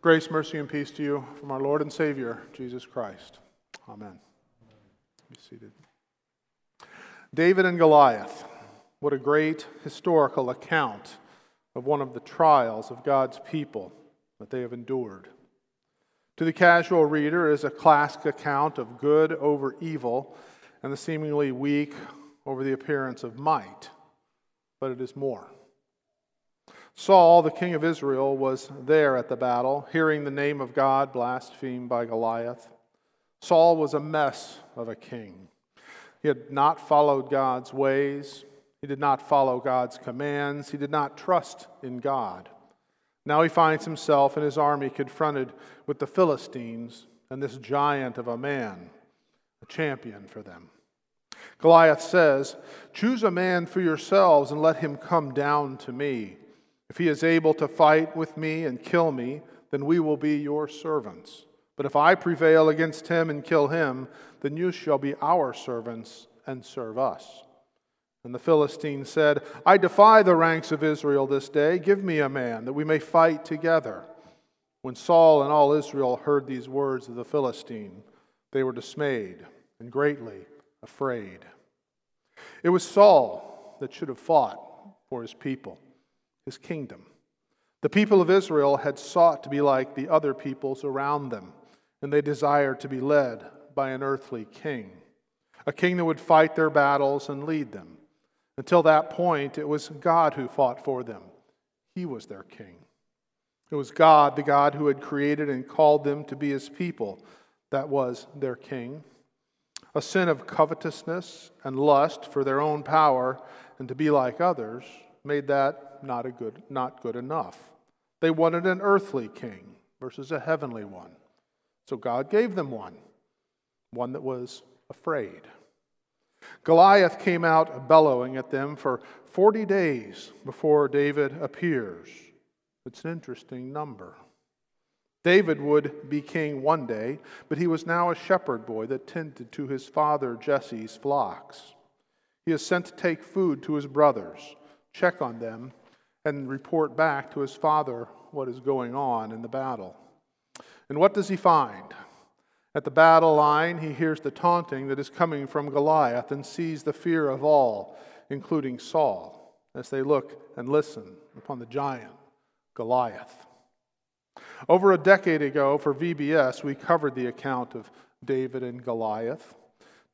Grace, mercy, and peace to you from our Lord and Savior, Jesus Christ. Amen. Be seated. David and Goliath. What a great historical account of one of the trials of God's people that they have endured. To the casual reader is a classic account of good over evil and the seemingly weak over the appearance of might, but it is more. Saul, the king of Israel, was there at the battle, hearing the name of God blasphemed by Goliath. Saul was a mess of a king. He had not followed God's ways, he did not follow God's commands, he did not trust in God. Now he finds himself and his army confronted with the Philistines and this giant of a man, a champion for them. Goliath says, Choose a man for yourselves and let him come down to me. If he is able to fight with me and kill me, then we will be your servants. But if I prevail against him and kill him, then you shall be our servants and serve us. And the Philistine said, I defy the ranks of Israel this day. Give me a man that we may fight together. When Saul and all Israel heard these words of the Philistine, they were dismayed and greatly afraid. It was Saul that should have fought for his people his kingdom. The people of Israel had sought to be like the other peoples around them, and they desired to be led by an earthly king, a king that would fight their battles and lead them. Until that point, it was God who fought for them. He was their king. It was God, the God who had created and called them to be his people, that was their king. A sin of covetousness and lust for their own power and to be like others made that not, a good, not good enough. They wanted an earthly king versus a heavenly one. So God gave them one, one that was afraid. Goliath came out bellowing at them for 40 days before David appears. It's an interesting number. David would be king one day, but he was now a shepherd boy that tended to his father Jesse's flocks. He is sent to take food to his brothers, check on them, and report back to his father what is going on in the battle. And what does he find? At the battle line, he hears the taunting that is coming from Goliath and sees the fear of all, including Saul, as they look and listen upon the giant, Goliath. Over a decade ago, for VBS, we covered the account of David and Goliath.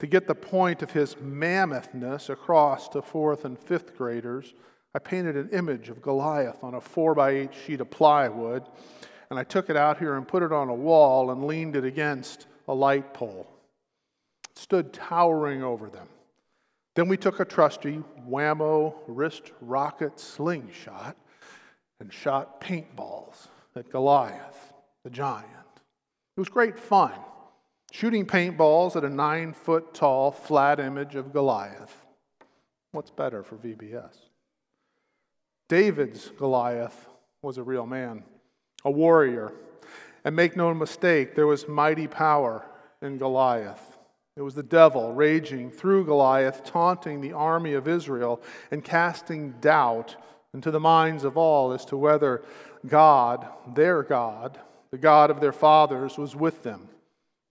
To get the point of his mammothness across to fourth and fifth graders, I painted an image of Goliath on a four by eight sheet of plywood, and I took it out here and put it on a wall and leaned it against a light pole. It stood towering over them. Then we took a trusty Wham-O wrist rocket slingshot and shot paintballs at Goliath, the giant. It was great fun, shooting paintballs at a nine foot tall flat image of Goliath. What's better for VBS? David's Goliath was a real man, a warrior. And make no mistake, there was mighty power in Goliath. It was the devil raging through Goliath, taunting the army of Israel and casting doubt into the minds of all as to whether God, their God, the God of their fathers, was with them.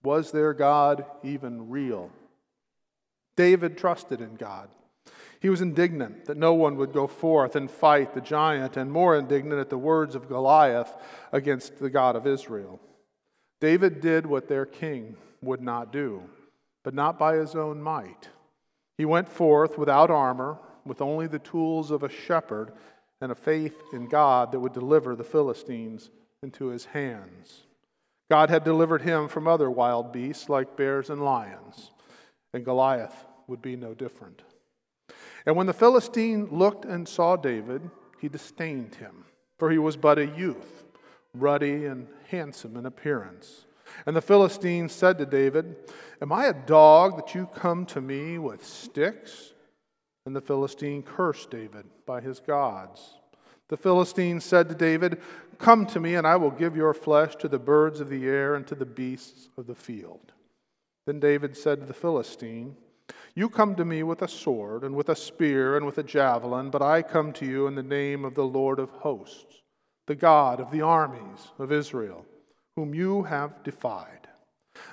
Was their God even real? David trusted in God. He was indignant that no one would go forth and fight the giant, and more indignant at the words of Goliath against the God of Israel. David did what their king would not do, but not by his own might. He went forth without armor, with only the tools of a shepherd and a faith in God that would deliver the Philistines into his hands. God had delivered him from other wild beasts like bears and lions, and Goliath would be no different. And when the Philistine looked and saw David, he disdained him, for he was but a youth, ruddy and handsome in appearance. And the Philistine said to David, Am I a dog that you come to me with sticks? And the Philistine cursed David by his gods. The Philistine said to David, Come to me, and I will give your flesh to the birds of the air and to the beasts of the field. Then David said to the Philistine, you come to me with a sword and with a spear and with a javelin, but I come to you in the name of the Lord of hosts, the God of the armies of Israel, whom you have defied.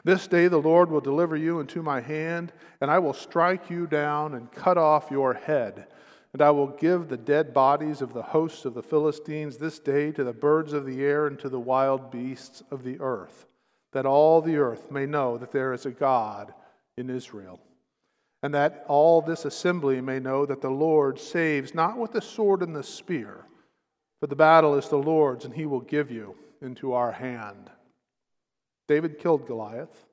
This day the Lord will deliver you into my hand, and I will strike you down and cut off your head. And I will give the dead bodies of the hosts of the Philistines this day to the birds of the air and to the wild beasts of the earth, that all the earth may know that there is a God in Israel. And that all this assembly may know that the Lord saves not with the sword and the spear but the battle is the Lord's, and he will give you into our hand. David killed Goliath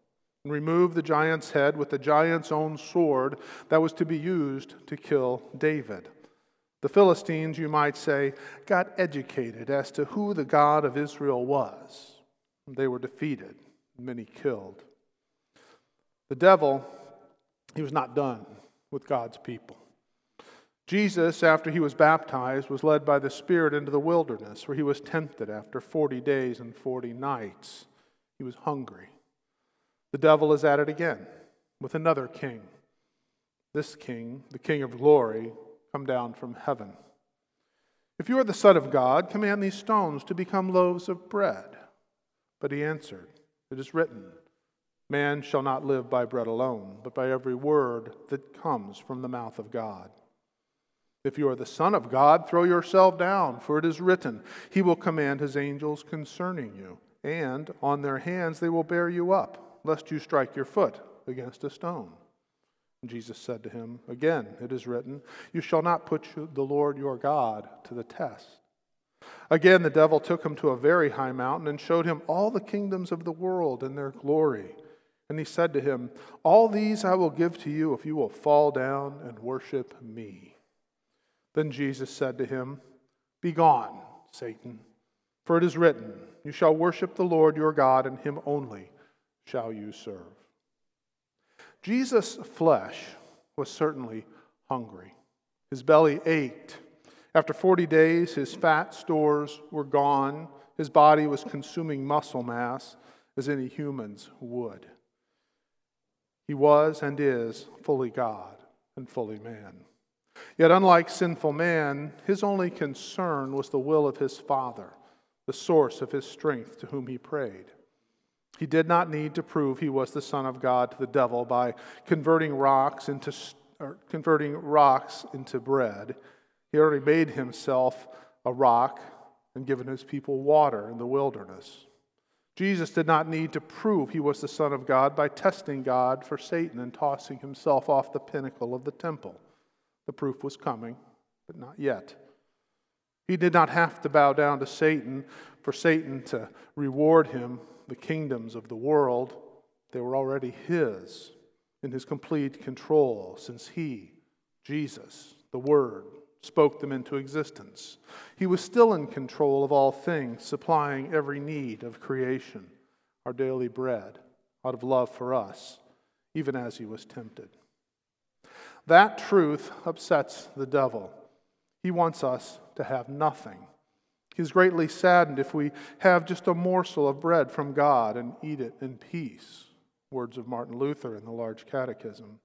and removed the giant's head with the giant's own sword that was to be used to kill David. The Philistines, you might say, got educated as to who the God of Israel was. They were defeated, many killed. The devil, he was not done with God's people. Jesus, after he was baptized, was led by the Spirit into the wilderness, where he was tempted after 40 days and 40 nights. He was hungry. The devil is at it again with another king. This king, the King of glory, come down from heaven. If you are the Son of God, command these stones to become loaves of bread. But he answered, It is written, Man shall not live by bread alone, but by every word that comes from the mouth of God. If you are the Son of God, throw yourself down, for it is written, He will command His angels concerning you, and on their hands they will bear you up, lest you strike your foot against a stone. And Jesus said to him, Again, it is written, You shall not put the Lord your God to the test. Again, the devil took him to a very high mountain and showed him all the kingdoms of the world and their glory. And he said to him, All these I will give to you if you will fall down and worship me. Then Jesus said to him, Begone, Satan, for it is written, You shall worship the Lord your God, and him only shall you serve. Jesus' flesh was certainly hungry. His belly ached. After 40 days, his fat stores were gone. His body was consuming muscle mass as any humans would. He was and is fully God and fully man. Yet, unlike sinful man, his only concern was the will of his Father, the source of his strength to whom he prayed. He did not need to prove he was the Son of God to the devil by converting rocks into, converting rocks into bread. He already made himself a rock and given his people water in the wilderness. Jesus did not need to prove he was the Son of God by testing God for Satan and tossing himself off the pinnacle of the temple. The proof was coming, but not yet. He did not have to bow down to Satan for Satan to reward him the kingdoms of the world. They were already his in his complete control since he, Jesus, the Word, spoke them into existence. He was still in control of all things, supplying every need of creation, our daily bread, out of love for us, even as he was tempted. That truth upsets the devil. He wants us to have nothing. He's greatly saddened if we have just a morsel of bread from God and eat it in peace. Words of Martin Luther in the Large Catechism.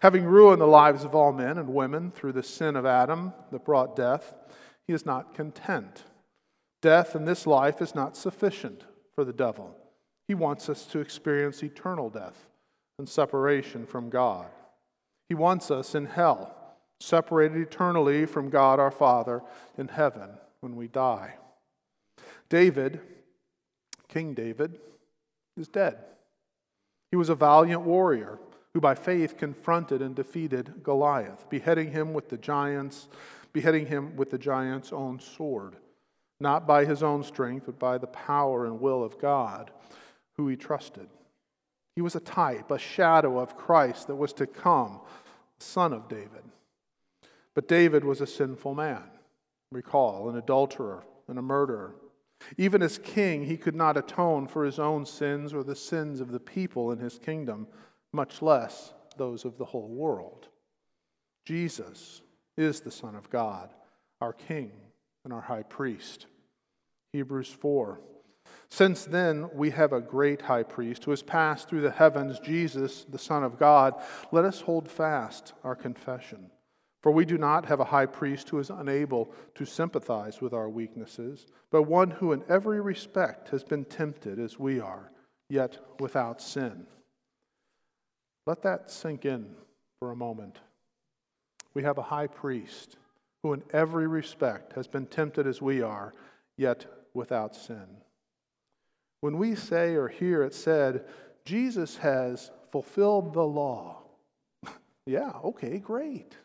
Having ruined the lives of all men and women through the sin of Adam that brought death, he is not content. Death in this life is not sufficient for the devil. He wants us to experience eternal death and separation from God. He wants us in hell, separated eternally from God our Father in heaven when we die. David, King David, is dead. He was a valiant warrior who by faith confronted and defeated Goliath, beheading him with the giants, beheading him with the giant's own sword, not by his own strength, but by the power and will of God, who he trusted. He was a type, a shadow of Christ that was to come, son of David. But David was a sinful man. Recall, an adulterer and a murderer. Even as king, he could not atone for his own sins or the sins of the people in his kingdom, much less those of the whole world. Jesus is the Son of God, our King and our High Priest. Hebrews 4 since then, we have a great high priest who has passed through the heavens, Jesus, the Son of God. Let us hold fast our confession. For we do not have a high priest who is unable to sympathize with our weaknesses, but one who in every respect has been tempted as we are, yet without sin. Let that sink in for a moment. We have a high priest who in every respect has been tempted as we are, yet without sin. When we say or hear it said, Jesus has fulfilled the law, yeah, okay, great.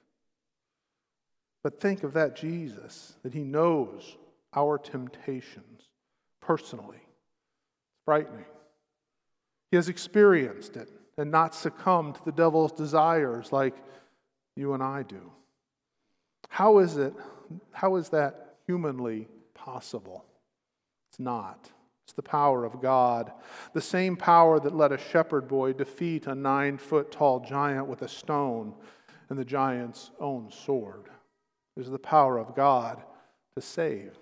But think of that Jesus, that he knows our temptations personally. Frightening. He has experienced it and not succumb to the devil's desires like you and I do. How is it, how is that humanly possible? It's not. It's the power of God. The same power that let a shepherd boy defeat a nine foot tall giant with a stone and the giant's own sword is the power of God to save.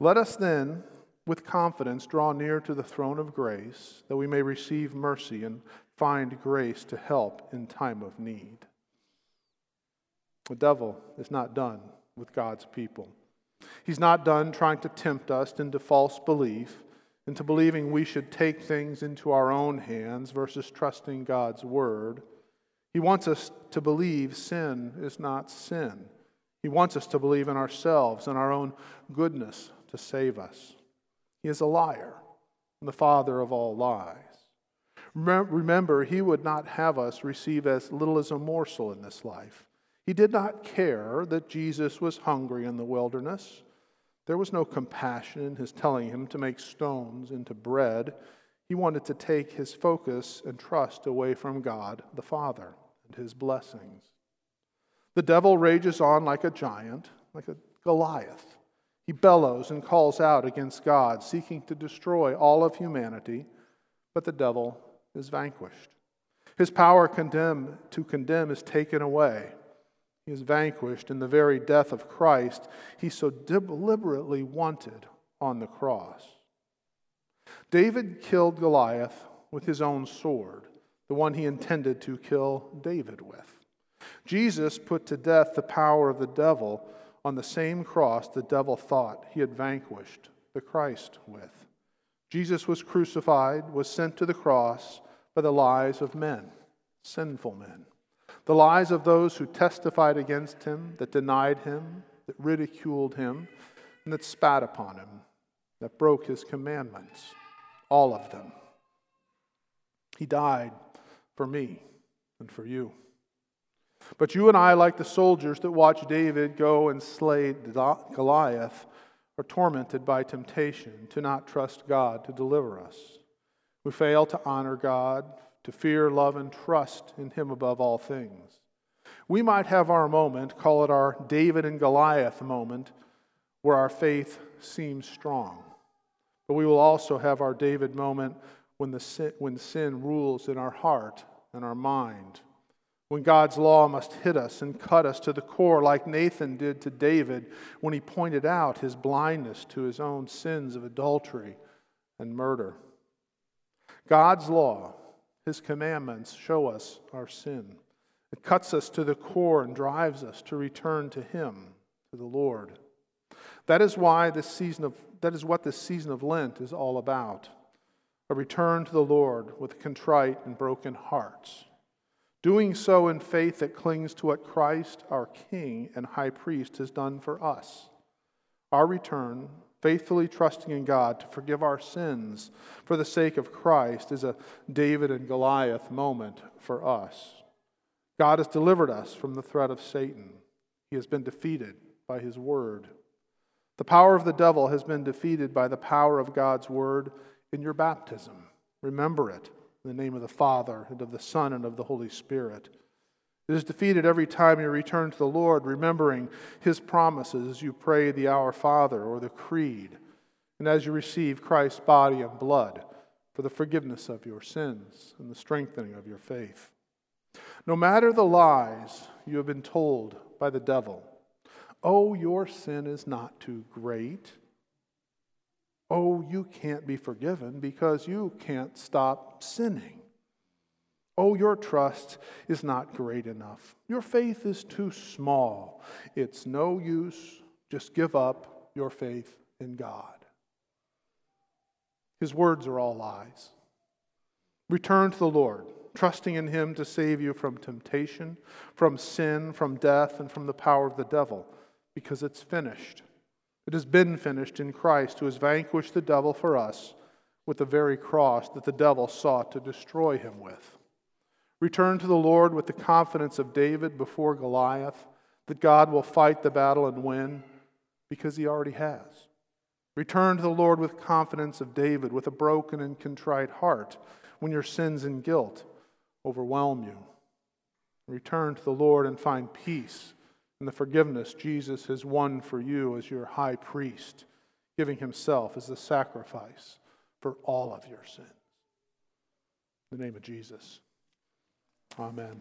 Let us then, with confidence, draw near to the throne of grace, that we may receive mercy and find grace to help in time of need. The devil is not done with God's people. He's not done trying to tempt us into false belief, into believing we should take things into our own hands versus trusting God's word. He wants us to believe sin is not sin. He wants us to believe in ourselves and our own goodness to save us. He is a liar and the father of all lies. Remember, he would not have us receive as little as a morsel in this life. He did not care that Jesus was hungry in the wilderness. There was no compassion in his telling him to make stones into bread. He wanted to take his focus and trust away from God the Father and his blessings. The devil rages on like a giant, like a Goliath. He bellows and calls out against God, seeking to destroy all of humanity, but the devil is vanquished. His power condemn, to condemn is taken away. He is vanquished in the very death of Christ he so deliberately wanted on the cross. David killed Goliath with his own sword the one he intended to kill David with. Jesus put to death the power of the devil on the same cross the devil thought he had vanquished the Christ with. Jesus was crucified, was sent to the cross by the lies of men, sinful men, the lies of those who testified against him, that denied him, that ridiculed him, and that spat upon him, that broke his commandments, all of them. He died for me and for you. But you and I, like the soldiers that watched David go and slay Goliath, are tormented by temptation to not trust God to deliver us. We fail to honor God, to fear, love, and trust in Him above all things. We might have our moment, call it our David and Goliath moment, where our faith seems strong. But we will also have our David moment when, the sin, when sin rules in our heart and our mind. When God's law must hit us and cut us to the core, like Nathan did to David when he pointed out his blindness to his own sins of adultery and murder. God's law, his commandments, show us our sin. It cuts us to the core and drives us to return to him, to the Lord. That is why this season of that is what this season of Lent is all about a return to the Lord with contrite and broken hearts, doing so in faith that clings to what Christ, our King and High Priest, has done for us. Our return, faithfully trusting in God to forgive our sins for the sake of Christ, is a David and Goliath moment for us. God has delivered us from the threat of Satan. He has been defeated by his word. The power of the devil has been defeated by the power of God's word in your baptism. Remember it in the name of the Father, and of the Son, and of the Holy Spirit. It is defeated every time you return to the Lord, remembering His promises as you pray the Our Father or the Creed, and as you receive Christ's body and blood for the forgiveness of your sins and the strengthening of your faith. No matter the lies you have been told by the devil, oh, your sin is not too great oh, you can't be forgiven because you can't stop sinning. Oh, your trust is not great enough. Your faith is too small. It's no use. Just give up your faith in God. His words are all lies. Return to the Lord, trusting in Him to save you from temptation, from sin, from death, and from the power of the devil, because it's finished. It has been finished in Christ, who has vanquished the devil for us with the very cross that the devil sought to destroy him with. Return to the Lord with the confidence of David before Goliath that God will fight the battle and win because he already has. Return to the Lord with confidence of David with a broken and contrite heart when your sins and guilt overwhelm you. Return to the Lord and find peace in the forgiveness Jesus has won for you as your high priest, giving himself as the sacrifice for all of your sins. In the name of Jesus. Amen.